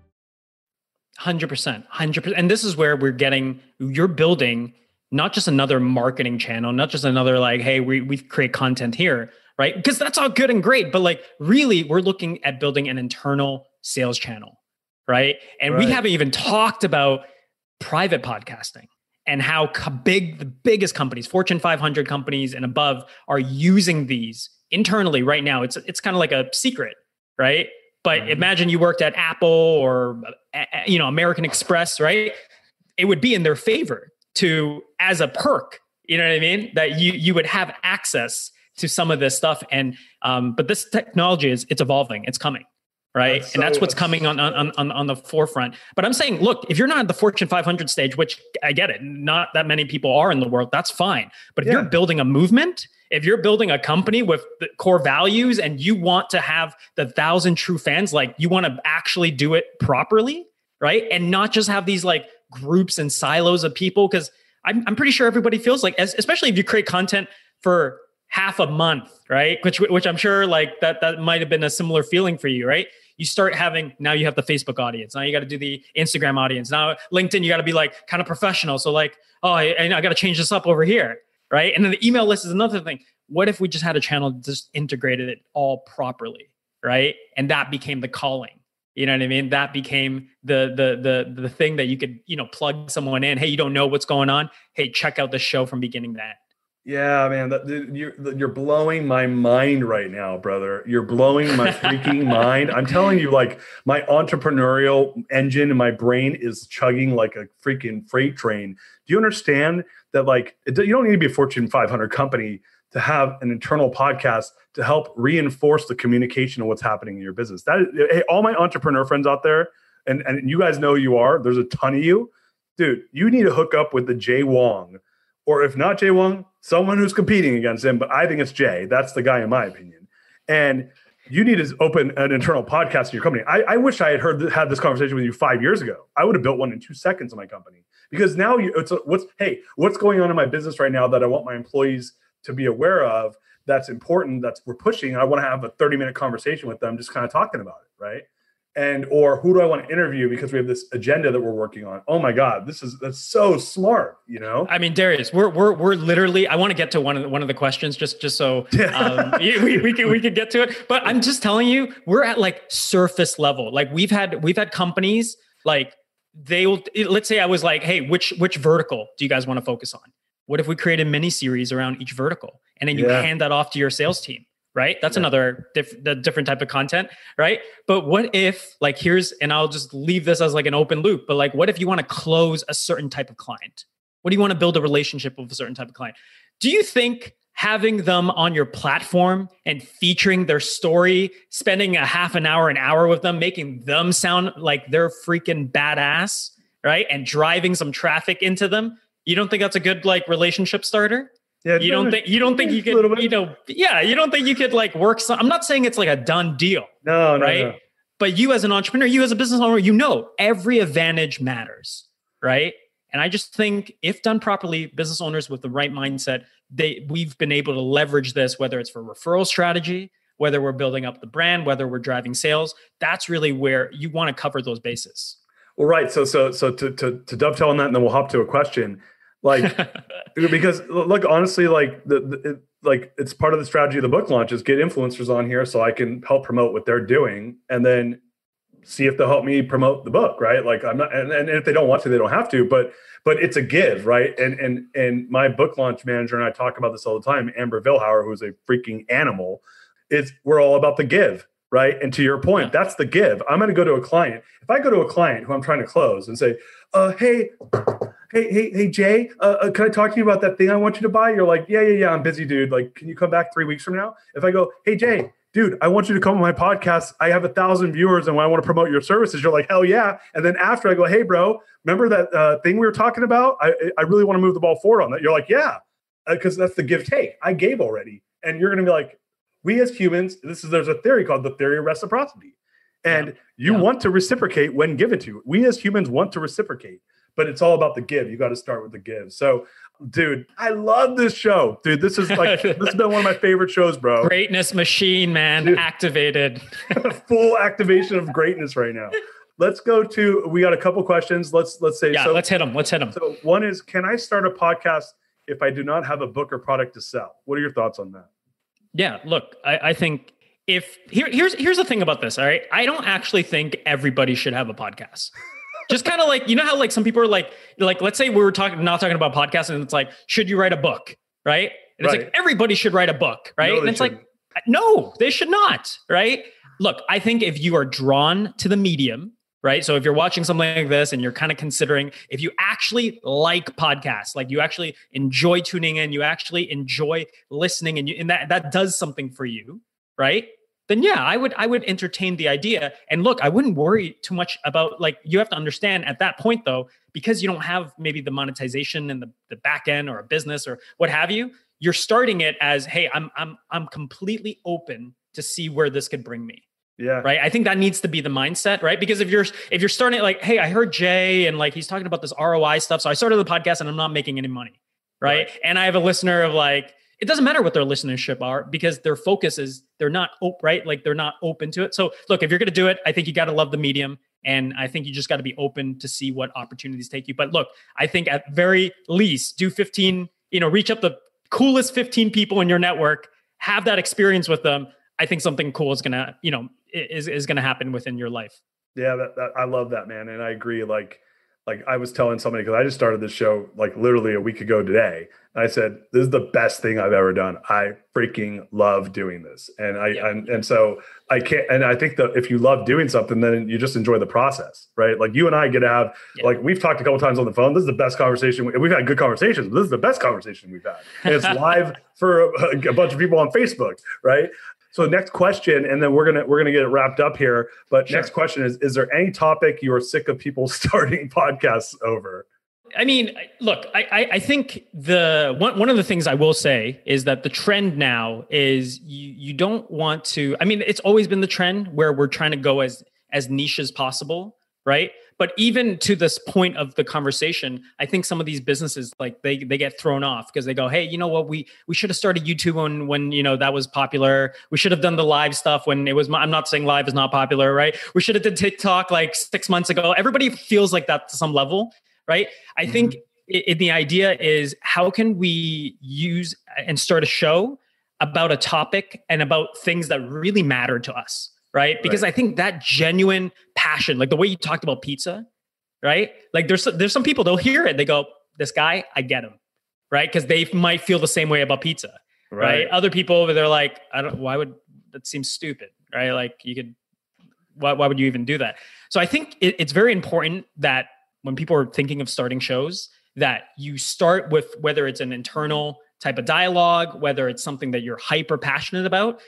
100%. 100%. And this is where we're getting, you're building not just another marketing channel, not just another like, hey, we, we create content here, right? Because that's all good and great. But like, really, we're looking at building an internal sales channel, right? And right. we haven't even talked about private podcasting and how big the biggest companies, Fortune 500 companies and above, are using these internally right now. It's it's kind of like a secret, right? But mm-hmm. imagine you worked at Apple or you know American Express, right? It would be in their favor to as a perk. You know what I mean? That you you would have access to some of this stuff. And um, but this technology is it's evolving. It's coming right? That's and that's what's coming on, on on on the forefront. But I'm saying, look, if you're not at the Fortune 500 stage, which I get it, not that many people are in the world, that's fine. But if yeah. you're building a movement, if you're building a company with core values and you want to have the thousand true fans, like you want to actually do it properly, right? And not just have these like groups and silos of people, because I'm, I'm pretty sure everybody feels like, especially if you create content for half a month, right? Which which I'm sure like that that might have been a similar feeling for you, right? You start having now you have the Facebook audience. Now you got to do the Instagram audience. Now LinkedIn, you got to be like kind of professional. So like, oh, I, I got to change this up over here right? And then the email list is another thing. what if we just had a channel just integrated it all properly, right? And that became the calling. You know what I mean? That became the the the the thing that you could, you know, plug someone in. Hey, you don't know what's going on. Hey, check out the show from beginning to end. Yeah, man, that, you're you're blowing my mind right now, brother. You're blowing my freaking mind. I'm telling you, like my entrepreneurial engine in my brain is chugging like a freaking freight train. Do you understand that? Like, it, you don't need to be a Fortune 500 company to have an internal podcast to help reinforce the communication of what's happening in your business. That hey, all my entrepreneur friends out there, and and you guys know you are. There's a ton of you, dude. You need to hook up with the Jay Wong or if not Jay Wong, someone who's competing against him. But I think it's Jay. That's the guy, in my opinion. And you need to open an internal podcast in your company. I, I wish I had heard had this conversation with you five years ago. I would have built one in two seconds in my company because now you, it's a, what's hey what's going on in my business right now that I want my employees to be aware of. That's important. That's we're pushing. I want to have a thirty minute conversation with them, just kind of talking about it, right? And or who do I want to interview because we have this agenda that we're working on. Oh my God, this is that's so smart, you know. I mean, Darius, we're we're we're literally. I want to get to one of the, one of the questions just just so um, we we can we can get to it. But I'm just telling you, we're at like surface level. Like we've had we've had companies like they will. Let's say I was like, hey, which which vertical do you guys want to focus on? What if we create a mini series around each vertical, and then you yeah. hand that off to your sales team? Right? That's yeah. another diff- the different type of content right? But what if like here's and i'll just leave this as like an open loop but like what if you want to close a certain type of client? What do you want to build a relationship with a certain type of client? Do you think having them on your platform and featuring their story spending a half an hour an hour with them making them sound like they're freaking badass right and driving some traffic into them you don't think that's a good like relationship starter yeah, you don't think you don't think you could you know yeah you don't think you could like work some I'm not saying it's like a done deal. No, no right? No. But you as an entrepreneur, you as a business owner, you know every advantage matters, right? And I just think if done properly, business owners with the right mindset, they we've been able to leverage this whether it's for referral strategy, whether we're building up the brand, whether we're driving sales, that's really where you want to cover those bases. Well, right. So so so to to, to dovetail on that and then we'll hop to a question like because look honestly like the, the it, like it's part of the strategy of the book launch is get influencers on here so i can help promote what they're doing and then see if they'll help me promote the book right? Like i'm not and, and if they don't want to they don't have to but but it's a give right? And and and my book launch manager and i talk about this all the time amber vilhauer who's a freaking animal is we're all about the give right? And to your point that's the give. I'm going to go to a client. If i go to a client who i'm trying to close and say uh, hey hey, hey, hey, Jay, uh, uh, can I talk to you about that thing I want you to buy? You're like, yeah, yeah, yeah, I'm busy, dude. Like, can you come back three weeks from now? If I go, hey, Jay, dude, I want you to come on my podcast. I have a thousand viewers and I want to promote your services. You're like, hell yeah. And then after I go, hey, bro, remember that uh, thing we were talking about? I, I really want to move the ball forward on that. You're like, yeah, because uh, that's the give take. I gave already. And you're going to be like, we as humans, this is there's a theory called the theory of reciprocity. And yeah. you yeah. want to reciprocate when given to. We as humans want to reciprocate but it's all about the give. You got to start with the give. So, dude, I love this show, dude. This is like this has been one of my favorite shows, bro. Greatness machine, man, dude. activated. Full activation of greatness right now. Let's go to. We got a couple questions. Let's let's say. Yeah, so, let's hit them. Let's hit them. So one is, can I start a podcast if I do not have a book or product to sell? What are your thoughts on that? Yeah, look, I, I think if here here's here's the thing about this. All right, I don't actually think everybody should have a podcast just kind of like you know how like some people are like like let's say we were talking not talking about podcasts and it's like should you write a book right? And it's right. like everybody should write a book right? No, and it's shouldn't. like no they should not right? Look i think if you are drawn to the medium right? So if you're watching something like this and you're kind of considering if you actually like podcasts like you actually enjoy tuning in you actually enjoy listening and you and that that does something for you right then yeah, I would I would entertain the idea. And look, I wouldn't worry too much about like you have to understand at that point though, because you don't have maybe the monetization and the, the back end or a business or what have you, you're starting it as, hey, I'm I'm I'm completely open to see where this could bring me. Yeah. Right. I think that needs to be the mindset, right? Because if you're if you're starting like, hey, I heard Jay and like he's talking about this ROI stuff. So I started the podcast and I'm not making any money. Right. right. And I have a listener of like, it doesn't matter what their listenership are because their focus is they're not op- right like they're not open to it so look if you're going to do it i think you got to love the medium and i think you just got to be open to see what opportunities take you but look i think at very least do 15 you know reach up the coolest 15 people in your network, have that experience with them. I think something cool is gonna, you know, is is gonna happen within your life. Yeah, that, that, I love that, man, and I agree. Like, like I was telling somebody because I just started this show like literally a week ago today. And I said this is the best thing I've ever done. I freaking love doing this, and I yeah. and, and so I can't. And I think that if you love doing something, then you just enjoy the process, right? Like you and I get to have yeah. like we've talked a couple times on the phone. This is the best conversation we, have had. Good conversations, but this is the best conversation we've had. And it's live for a, a bunch of people on Facebook, right? So next question, and then we're gonna we're gonna get it wrapped up here. But sure. next question is: Is there any topic you are sick of people starting podcasts over? I mean, look, I, I think the one, one of the things I will say is that the trend now is you you don't want to. I mean, it's always been the trend where we're trying to go as as niche as possible, right? But even to this point of the conversation i think some of these businesses like they they get thrown off because they go hey you know what? We we should have started youtube when when you know that was popular. We should have done the live stuff when it was i'm not saying live is not popular right? We should have done tiktok like six months ago. Everybody feels like that to some level right? I mm-hmm. think it, it, the idea is how can we use and start a show about a topic and about things that really matter to us right? Because right. I think that genuine passion, like the way you talked about pizza, right? Like there's there's some people they'll hear it, they go, "This guy, I get him," right? Because they might feel the same way about pizza, right? right? Other people, over there, like, "I don't. Why would that seem stupid?" Right? Like you could, why why would you even do that? So I think it, it's very important that when people are thinking of starting shows, that you start with whether it's an internal type of dialogue, whether it's something that you're hyper passionate about,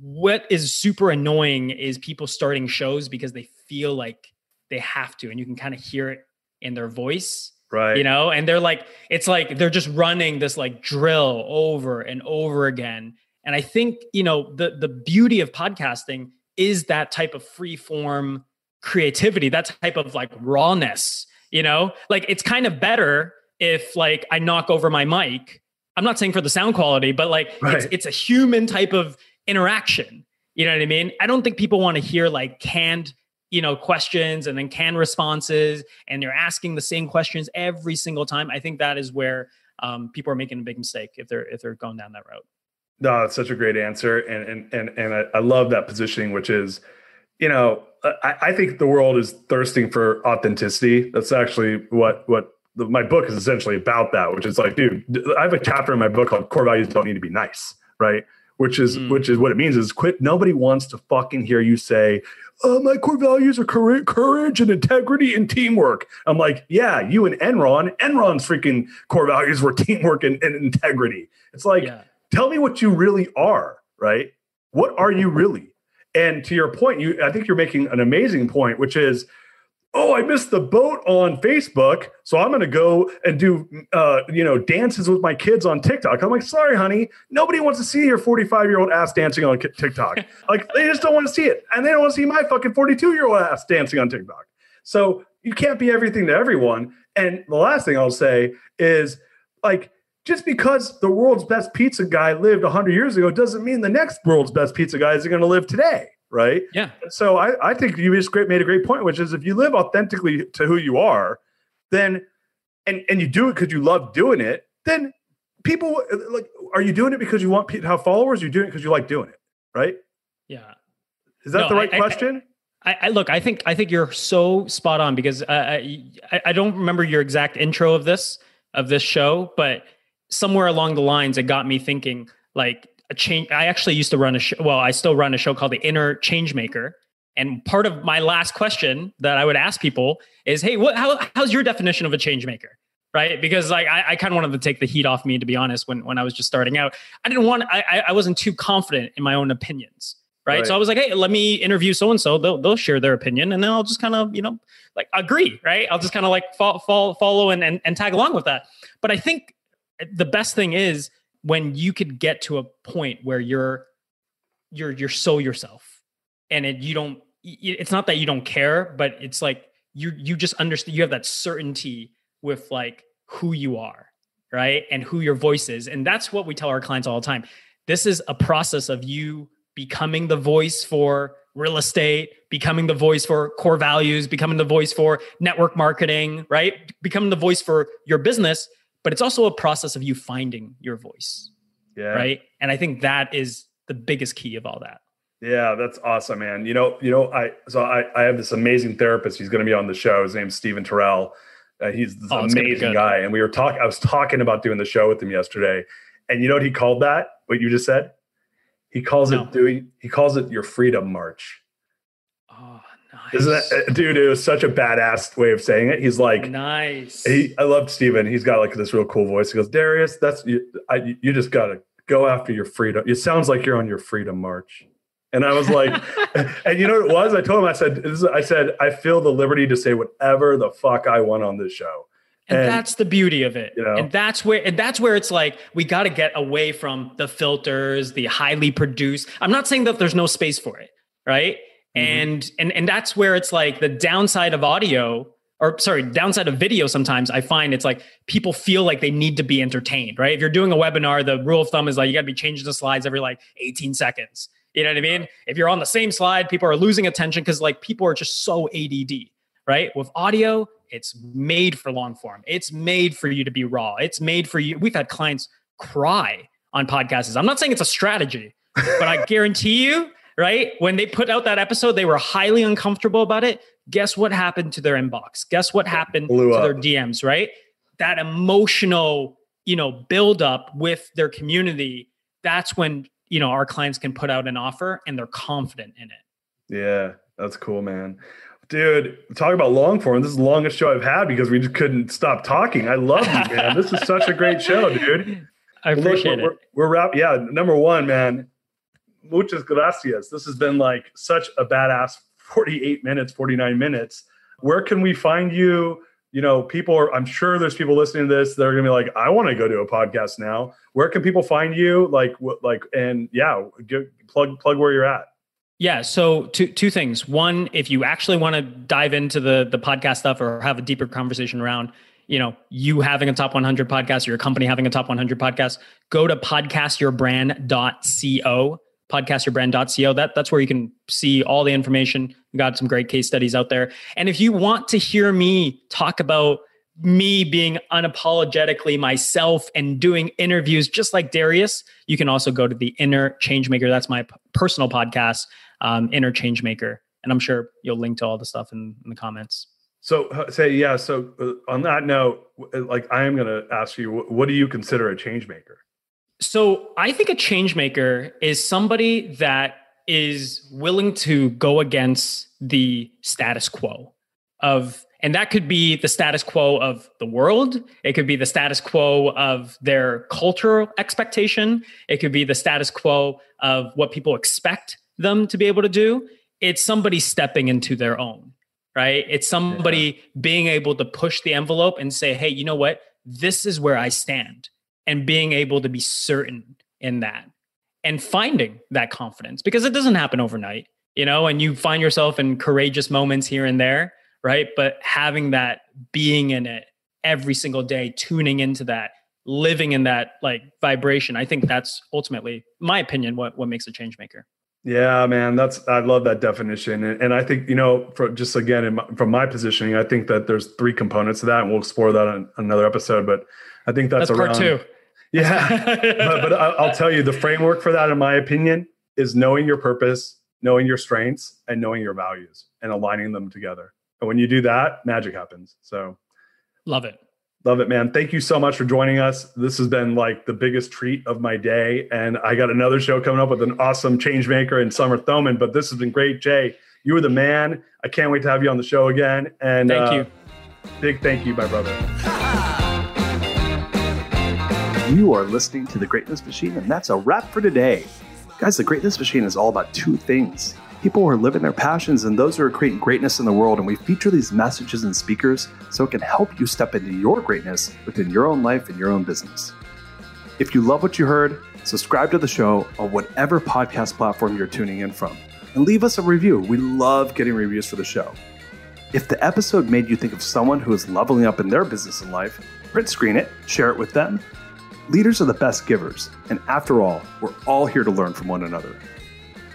what is super annoying is people starting shows because they feel like they have to and you can kind of hear it in their voice right. you know? And they're like it's like they're just running this like drill over and over again. And i think you know the the beauty of podcasting is that type of free form creativity that type of like rawness you know? Like it's kind of better if like i knock over my mic. I'm not saying for the sound quality but like right. it's, it's a human type of interaction. You know what I mean? I don't think people want to hear like canned, you know, questions and then canned responses, and they're asking the same questions every single time. I think that is where um, people are making a big mistake if they're if they're going down that route. No, it's such a great answer, and and and and I, I love that positioning, which is, you know, I, I think the world is thirsting for authenticity. That's actually what what the, my book is essentially about that, which is like, dude, I have a chapter in my book called "Core Values Don't Need to Be Nice," right? Which is mm. which is what it means is quit. Nobody wants to fucking hear you say, "Oh, my core values are courage and integrity and teamwork." I'm like, yeah, you and Enron, Enron's freaking core values were teamwork and, and integrity. It's like, yeah. tell me what you really are, right? What are you really? And to your point, you I think you're making an amazing point, which is oh, I missed the boat on Facebook, so I'm going to go and do, uh, you know, dances with my kids on TikTok. I'm like, sorry, honey, nobody wants to see your 45 year old ass dancing on TikTok. like, they just don't want to see it, and they don't want to see my fucking 42 year old ass dancing on TikTok. So you can't be everything to everyone. And the last thing I'll say is, like, just because the world's best pizza guy lived 100 years ago doesn't mean the next world's best pizza guy is going to live today right? Yeah. So I, I think you just great made a great point, which is if you live authentically to who you are, then and and you do it because you love doing it, then people like are you doing it because you want people to have followers? You're doing it because you like doing it, right? Yeah. Is that no, the right I, question? I, I, look. I think I think you're so spot on because uh, I, I I don't remember your exact intro of this of this show, but somewhere along the lines, it got me thinking like a change. I actually used to run a show. Well, I still run a show called The Inner Change Maker. And part of my last question that I would ask people is, "Hey, what? How, how's your definition of a change maker?" Right? Because like I, I kind of wanted to take the heat off me, to be honest. When when I was just starting out, I didn't want. I I wasn't too confident in my own opinions. Right? right. So I was like, "Hey, let me interview so and so. They'll they'll share their opinion, and then I'll just kind of you know like agree. Right? I'll just kind of like follow follow, follow and, and and tag along with that. But I think the best thing is when you could get to a point where you're you're you're so yourself. And it, you don't it's not that you don't care but it's like you you just understand you have that certainty with like who you are right? And who your voice is. And that's what we tell our clients all the time. This is a process of you becoming the voice for real estate becoming the voice for core values becoming the voice for network marketing right? Becoming the voice for your business but it's also a process of you finding your voice. Yeah. Right. And I think that is the biggest key of all that. Yeah, that's awesome, man. You know, you know, I so I, I have this amazing therapist. He's going to be on the show. His name's Stephen Terrell. Uh, he's this Oh, it's gonna be amazing guy, and we were talking. I was talking about doing the show with him yesterday, and you know what he called that? What you just said? He calls No. it doing. He calls it your freedom march. Nice. Isn't that, uh, dude? It was such a badass way of saying it. He's like, nice. he, I love Steven. He's got like this real cool voice. He goes, Darius, that's you. I, you just got to go after your freedom. It sounds like you're on your freedom march. And I was like, and you know what it was? I told him, I said, this is, I said, I feel the liberty to say whatever the fuck I want on this show. and, and- that's the beauty of it you know? and that's where and that's where it's like we got to get away from the filters the highly produced i'm not saying that there's no space for it right Mhm. and and and that's where it's like the downside of audio or sorry downside of video sometimes i find it's like people feel like they need to be entertained right if you're doing a webinar the rule of thumb is like you got to be changing the slides every like 18 seconds you know what i mean if you're on the same slide people are losing attention because like people are just so ADD right? With audio, it's made for long form. It's made for you to be raw. It's made for you. We've had clients cry on podcasts. I'm not saying it's a strategy, but I guarantee you, right? When they put out that episode, they were highly uncomfortable about it. Guess what happened to their inbox? Guess what happened to their DMs, right? That emotional, you know, build up with their community. That's when, you know, our clients can put out an offer and they're confident in it. Yeah, that's cool, man. Dude, talk about long form. This is the longest show I've had because we just couldn't stop talking. I love you, man. this is such a great show, dude. I appreciate we're, it. We're, we're wrap. Yeah, number one, man. Muchas gracias. This has been like such a badass 48 minutes, 49 minutes. Where can we find you? You know, people are, I'm sure there's people listening to this that are gonna be like, I want to go to a podcast now. Where can people find you? Like, what, like, and yeah, give, plug, plug where you're at. Yeah. So two two things. One, if you actually want to dive into the the podcast stuff or have a deeper conversation around, you know, you having a top 100 podcast or your company having a top 100 podcast, go to podcastyourbrand.co. Podcastyourbrand.co. That that's where you can see all the information. We got some great case studies out there. And if you want to hear me talk about me being unapologetically myself and doing interviews just like Darius, you can also go to the Inner Changemaker. That's my personal podcast, um, Inner Changemaker. And I'm sure you'll link to all the stuff in, in the comments. So uh, say yeah. So uh, on that note, like I am going to ask you, what do you consider a change maker? So I think a change maker is somebody that is willing to go against the status quo of and that could be the status quo of the world. It could be the status quo of their cultural expectation. It could be the status quo of what people expect them to be able to do. It's somebody stepping into their own right? It's somebody being able to push the envelope and say hey you know what? This is where i stand and being able to be certain in that and finding that confidence because it doesn't happen overnight, you know, and you find yourself in courageous moments here and there, right? But having that being in it every single day, tuning into that, living in that like vibration, I think that's ultimately, my opinion, what what makes a change maker. Yeah, man, that's I love that definition, and, and I think you know, for just again, in my, from my positioning, I think that there's three components to that, and we'll explore that on another episode. But I think that's, That's, part around, two. Yeah, but, but I- I'll tell you, the framework for that, in my opinion, is knowing your purpose, knowing your strengths, and knowing your values, and aligning them together. And when you do that, magic happens. So Love it. Love it, man. Thank you so much for joining us. This has been like the biggest treat of my day. And I got another show coming up with an awesome change maker in Summer Thoman. But this has been great, Jay. You were the man. I can't wait to have you on the show again. And Thank uh, you. Big thank you, my brother. You are listening to The Greatness Machine, and that's a wrap for today. Guys, The Greatness Machine is all about two things people who are living their passions and those who are creating greatness in the world. And we feature these messages and speakers so it can help you step into your greatness within your own life and your own business. If you love what you heard, subscribe to the show on whatever podcast platform you're tuning in from and leave us a review. We love getting reviews for the show. If the episode made you think of someone who is leveling up in their business and life, print screen it, share it with them. Leaders are the best givers, and after all, we're all here to learn from one another.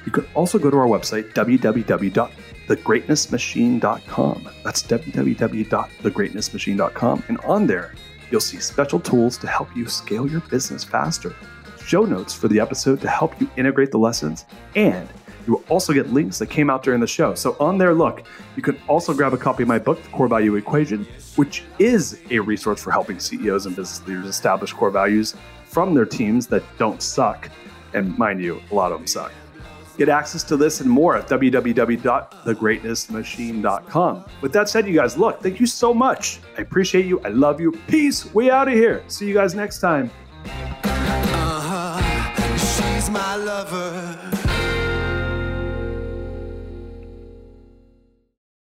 You can also go to our website, www.thegreatnessmachine.com. That's www.thegreatnessmachine.com, and on there, You'll see special tools to help you scale your business faster, show notes for the episode to help you integrate the lessons, and you will also get links that came out during the show. So on there, look, you can also grab a copy of my book, The Core Value Equation, which is a resource for helping CEOs and business leaders establish core values from their teams that don't suck. And mind you, a lot of them suck. Get access to this and more at www.thegreatnessmachine.com. With that said, you guys, look, thank you so much. I appreciate you. I love you. Peace. We out of here. See you guys next time. Uh-huh. She's my lover.